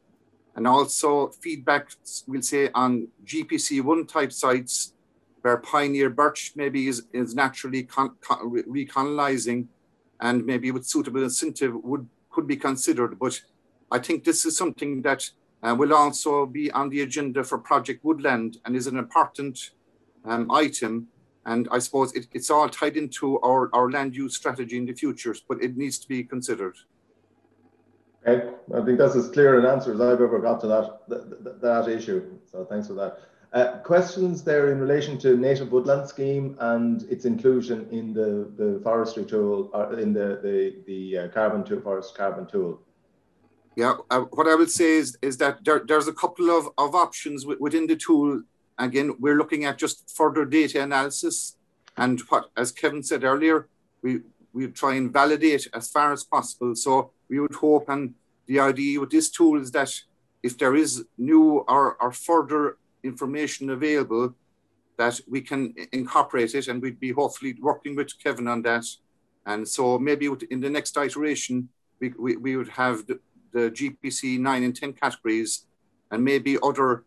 And also feedback, we'll say, on GPC1 type sites where pioneer birch maybe is, is naturally con- con- recolonizing and maybe with suitable incentive would could be considered. But I think this is something that uh, will also be on the agenda for Project Woodland and is an important um, item. And I suppose it, it's all tied into our, our land use strategy in the future, but it needs to be considered. I think that's as clear an answer as I've ever got to that, that, that issue. So thanks for that. Uh, questions there in relation to native woodland scheme and its inclusion in the, the forestry tool, uh, in the, the, the uh, carbon tool, forest carbon tool. Yeah, uh, what I would say is, is that there, there's a couple of, of options within the tool. Again, we're looking at just further data analysis. And what, as Kevin said earlier, we, we try and validate as far as possible. So we would hope, and the idea with this tool is that if there is new or, or further information available, that we can incorporate it, and we'd be hopefully working with Kevin on that. And so maybe in the next iteration, we, we, we would have the, the GPC 9 and 10 categories and maybe other.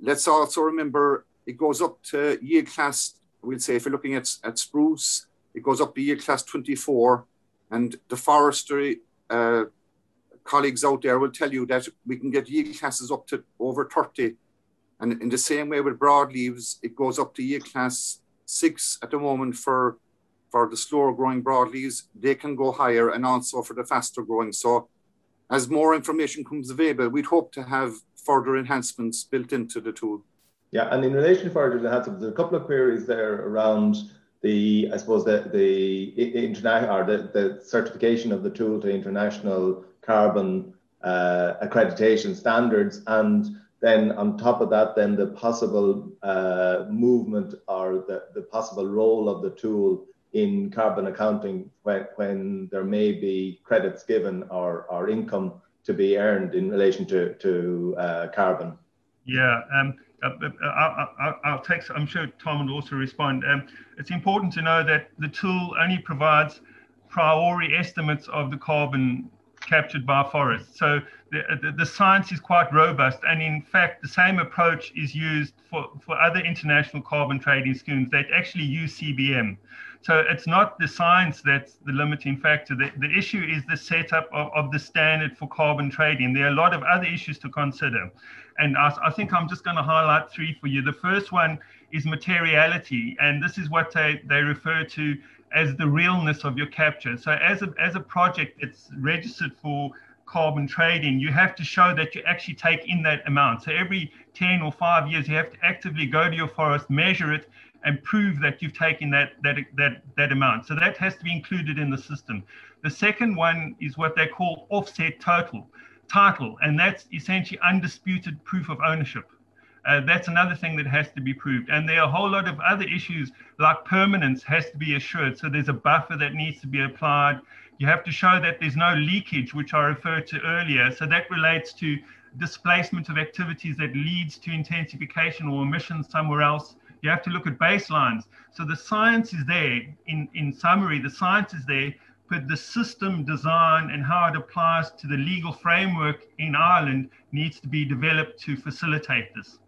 Let's also remember it goes up to yield class, we'll say if you're looking at, at spruce, it goes up to yield class 24. And the forestry uh, colleagues out there will tell you that we can get yield classes up to over 30. And in the same way with broadleaves, it goes up to yield class six at the moment for for the slower growing broadleaves. They can go higher and also for the faster growing. So as more information comes available, we'd hope to have further enhancements built into the tool. Yeah, and in relation to further enhancements, there's a couple of queries there around the, I suppose, the the internet or the, the certification of the tool to international carbon uh, accreditation standards, and then on top of that, then the possible uh, movement or the, the possible role of the tool in carbon accounting when, when there may be credits given or, or income to be earned in relation to, to uh, carbon? Yeah, um, uh, I, will take, I'm sure Tom will also respond. Um, it's important to know that the tool only provides priori estimates of the carbon captured by forests. So the, the, science is quite robust. And in fact, the same approach is used for, for other international carbon trading schemes that actually use CBM. So it's not the science that's the limiting factor. The, the issue is the setup of, of the standard for carbon trading. There are a lot of other issues to consider. And I, I think I'm just going to highlight three for you. The first one is materiality. And this is what they, they refer to as the realness of your capture. So as a, as a project that's registered for carbon trading, you have to show that you actually take in that amount. So every 10 or five years, you have to actively go to your forest, measure it, and prove that you've taken that, that, that, that amount. So that has to be included in the system. The second one is what they call offset total title, and that's essentially undisputed proof of ownership. Uh, that's another thing that has to be proved. And there are a whole lot of other issues like permanence has to be assured. So there's a buffer that needs to be applied. You have to show that there's no leakage, which I referred to earlier. So that relates to displacement of activities that leads to intensification or emissions somewhere else. You have to look at baselines. So the science is there. In, in summary, the science is there, but the system design and how it applies to the legal framework in Ireland needs to be developed to facilitate this.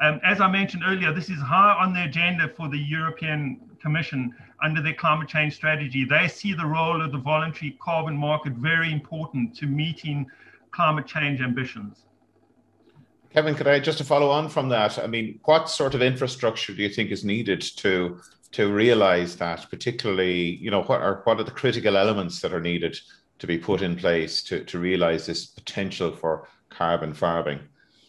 Um, as I mentioned earlier, this is high on the agenda for the European Commission under their climate change strategy. They see the role of the voluntary carbon market very important to meeting climate change ambitions. Kevin, could I just to follow on from that? I mean, what sort of infrastructure do you think is needed to to realize that? Particularly, you know, what are what are the critical elements that are needed to be put in place to to realize this potential for carbon farming?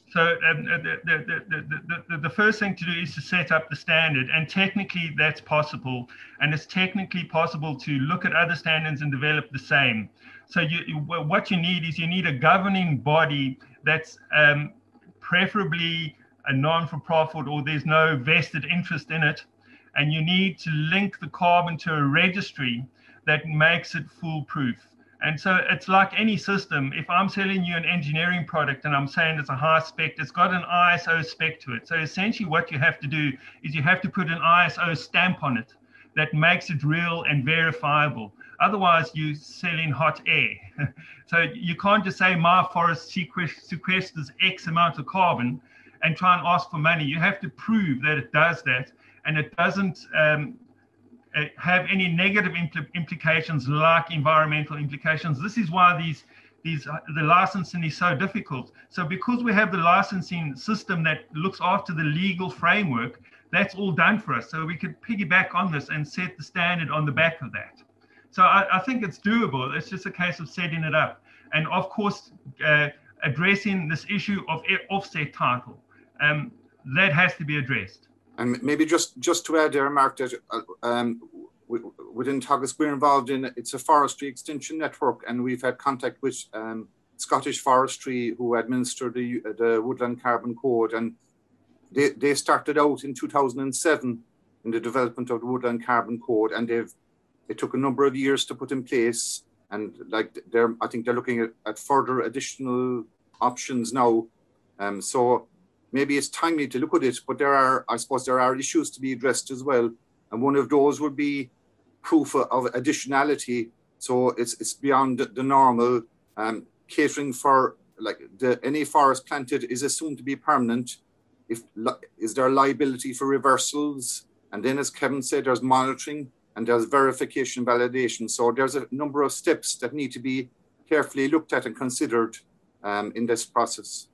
So um, the, the, the, the, the first thing to do is to set up the standard, and technically that's possible. And it's technically possible to look at other standards and develop the same. So you, what you need is you need a governing body that's um, preferably a non-for-profit or there's no vested interest in it. And you need to link the carbon to a registry that makes it foolproof. And so it's like any system. If I'm selling you an engineering product and I'm saying it's a high spec, it's got an ISO spec to it. So essentially, what you have to do is you have to put an ISO stamp on it that makes it real and verifiable. Otherwise, you're selling hot air. [LAUGHS] so you can't just say my forest sequesters X amount of carbon and try and ask for money. You have to prove that it does that and it doesn't um, have any negative impl- implications like environmental implications. This is why these these the licensing is so difficult. So because we have the licensing system that looks after the legal framework, that's all done for us. So we could piggyback on this and set the standard on the back of that. So I, I think it's doable. It's just a case of setting it up. And of course, uh, addressing this issue of offset title. Um, that has to be addressed. And maybe just just to add there, Mark, that uh, um, within Teagasc, we're involved in it's a forestry extension network, and we've had contact with um, Scottish Forestry, who administer the the Woodland Carbon Code, and they they started out in 2007 in the development of the Woodland Carbon Code, and they've it took a number of years to put in place, and like they're I think they're looking at, at further additional options now. Um, so maybe it's timely to look at it, but there are, I suppose, there are issues to be addressed as well. And one of those would be proof of additionality. So it's it's beyond the normal um, catering for like the any forest planted is assumed to be permanent. If is there liability for reversals? And then, as Kevin said, there's monitoring and there's verification validation. So there's a number of steps that need to be carefully looked at and considered um, in this process.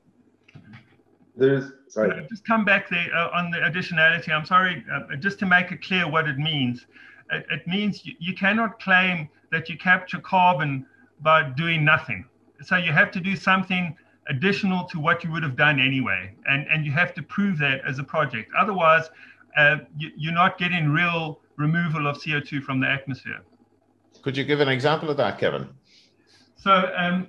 There's sorry. Just come back there uh, on the additionality. I'm sorry, uh, just to make it clear what it means. It, it means you, you cannot claim that you capture carbon by doing nothing. So you have to do something additional to what you would have done anyway, and and you have to prove that as a project. Otherwise, uh, you, you're not getting real removal of CO2 from the atmosphere. Could you give an example of that, Kevin? So, um,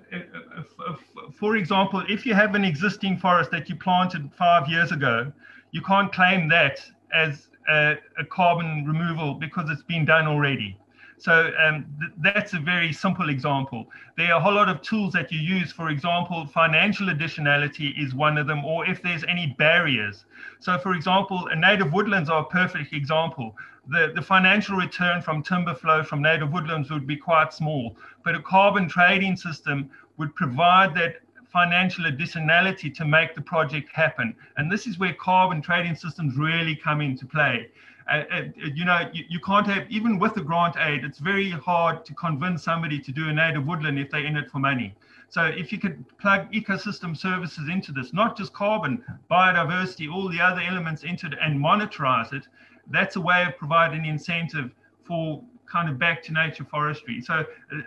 for example, if you have an existing forest that you planted five years ago, you can't claim that as a, a carbon removal because it's been done already. So um, th- that's a very simple example. There are a whole lot of tools that you use. For example, financial additionality is one of them, or if there's any barriers. So, for example, native woodlands are a perfect example the, the financial return from timber flow from native woodlands would be quite small, but a carbon trading system would provide that financial additionality to make the project happen. And this is where carbon trading systems really come into play. Uh, uh, you know, you, you, can't have, even with the grant aid, it's very hard to convince somebody to do a native woodland if they're in it for money. So if you could plug ecosystem services into this, not just carbon, biodiversity, all the other elements into it and monetize it, that's a way of providing incentive for kind of back to nature forestry. So uh,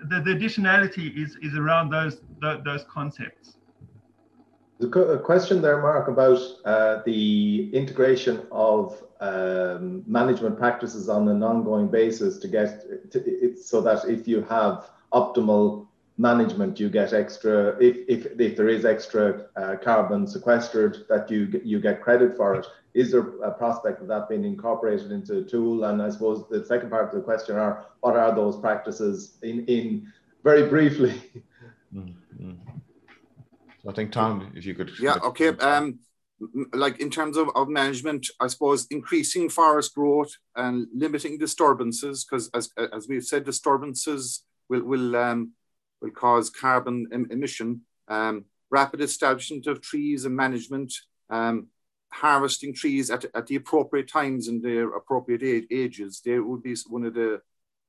the, the additionality is, is around those, the, those concepts. A question there, Mark, about uh, the integration of um, management practices on an ongoing basis to get to, it, so that if you have optimal management, you get extra. If if, if there is extra uh, carbon sequestered, that you you get credit for it is there a prospect of that being incorporated into a tool? And I suppose the second part of the question are what are those practices in, in very briefly? Mm-hmm. I think Tom, if you could. Yeah. Okay. Um, like in terms of, of management, I suppose increasing forest growth and limiting disturbances, because as as we've said, disturbances will will um, will cause carbon em- emission. Um, rapid establishment of trees and management, um, harvesting trees at, at the appropriate times and their appropriate age, ages. There would be one of the,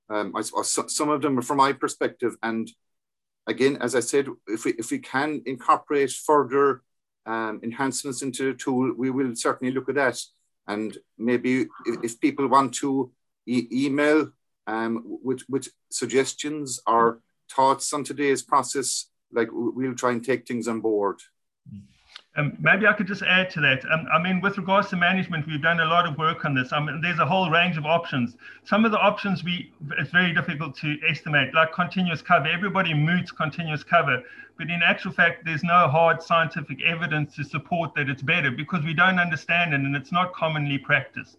um, I, some of them are from my perspective. And again, as I said, if we, if we can incorporate further um, enhancements into the tool, we will certainly look at that. And maybe if, if people want to e email um, with, with suggestions or thoughts on today's process, like we'll try and take things on board. Um, maybe I could just add to that. Um, I mean, with regards to management, we've done a lot of work on this. I mean, there's a whole range of options. Some of the options we it's very difficult to estimate, like continuous cover. Everybody moots continuous cover, but in actual fact, there's no hard scientific evidence to support that it's better because we don't understand it and it's not commonly practiced.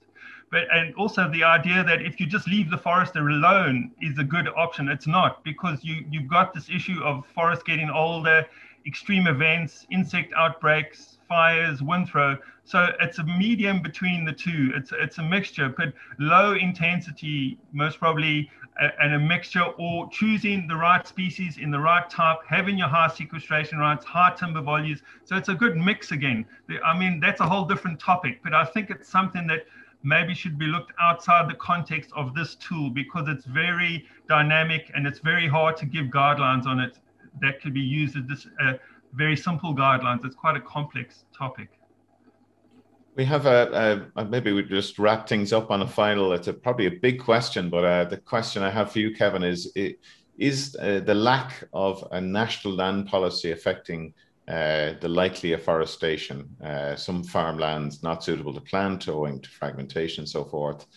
But and also the idea that if you just leave the forest alone is a good option. It's not because you you've got this issue of forest getting older extreme events, insect outbreaks, fires, wind throw. So it's a medium between the two. It's it's a mixture, but low intensity, most probably, and a mixture, or choosing the right species in the right type, having your high sequestration rates, high timber volumes. So it's a good mix again. I mean, that's a whole different topic, but I think it's something that maybe should be looked outside the context of this tool because it's very dynamic and it's very hard to give guidelines on it that could be used as this uh, very simple guidelines. It's quite a complex topic. We have a, a, maybe we just wrap things up on a final. It's a, probably a big question, but uh, the question I have for you, Kevin, is is uh, the lack of a national land policy affecting uh, the likely afforestation, uh, some farmlands not suitable to plant owing to fragmentation and so forth.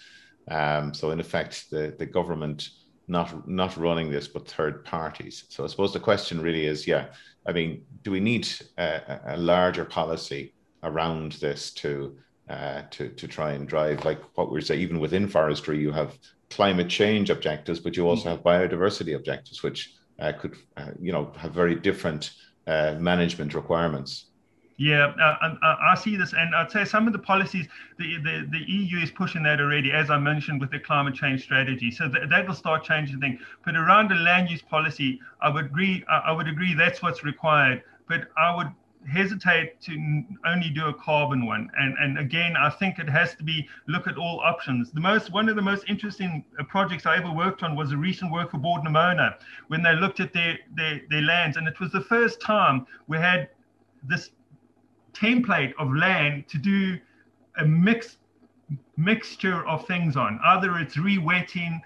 Um, so in effect, the, the government not not running this, but third parties. So I suppose the question really is, yeah, I mean, do we need a, a larger policy around this to uh, to to try and drive like what we're saying? Even within forestry, you have climate change objectives, but you also have biodiversity objectives, which uh, could uh, you know have very different uh, management requirements. Yeah, uh, I, I, see this, and I'd say some of the policies the, the, the EU is pushing that already, as I mentioned with the climate change strategy. So th- that will start changing things. But around the land use policy, I would agree. I would agree that's what's required. But I would hesitate to only do a carbon one. And and again, I think it has to be look at all options. The most one of the most interesting uh, projects I ever worked on was a recent work for Bord na Móna when they looked at their, their their lands, and it was the first time we had this template of land to do a mixed mixture of things on. Either it's re-wetting,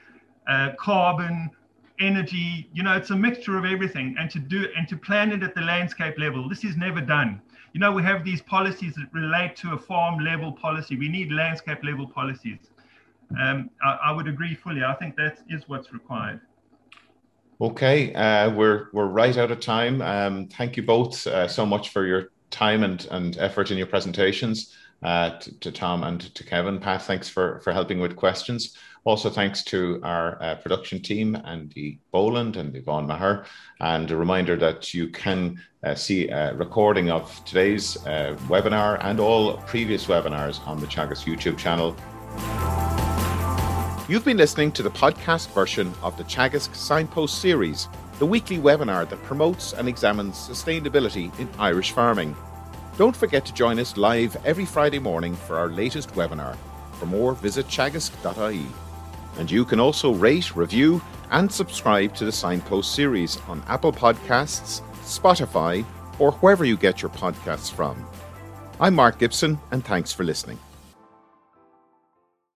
uh, carbon, energy. You know, it's a mixture of everything. And to do and to plan it at the landscape level, this is never done. You know, we have these policies that relate to a farm level policy. We need landscape level policies. Um, I, I, would agree fully. I think that is what's required. Okay, uh, we're we're right out of time. Um, thank you both uh, so much for your time and, and effort in your presentations uh, to, to, Tom and to Kevin. Pat, thanks for, for helping with questions. Also, thanks to our uh, production team, Andy Boland and Yvonne Maher. And a reminder that you can uh, see a recording of today's uh, webinar and all previous webinars on the Teagasc YouTube channel. You've been listening to the podcast version of the Teagasc Signpost series the weekly webinar that promotes and examines sustainability in Irish farming. Don't forget to join us live every Friday morning for our latest webinar. For more, visit teagasc.ie. And you can also rate, review, and subscribe to the Signpost series on Apple Podcasts, Spotify, or wherever you get your podcasts from. I'm Mark Gibson, and thanks for listening.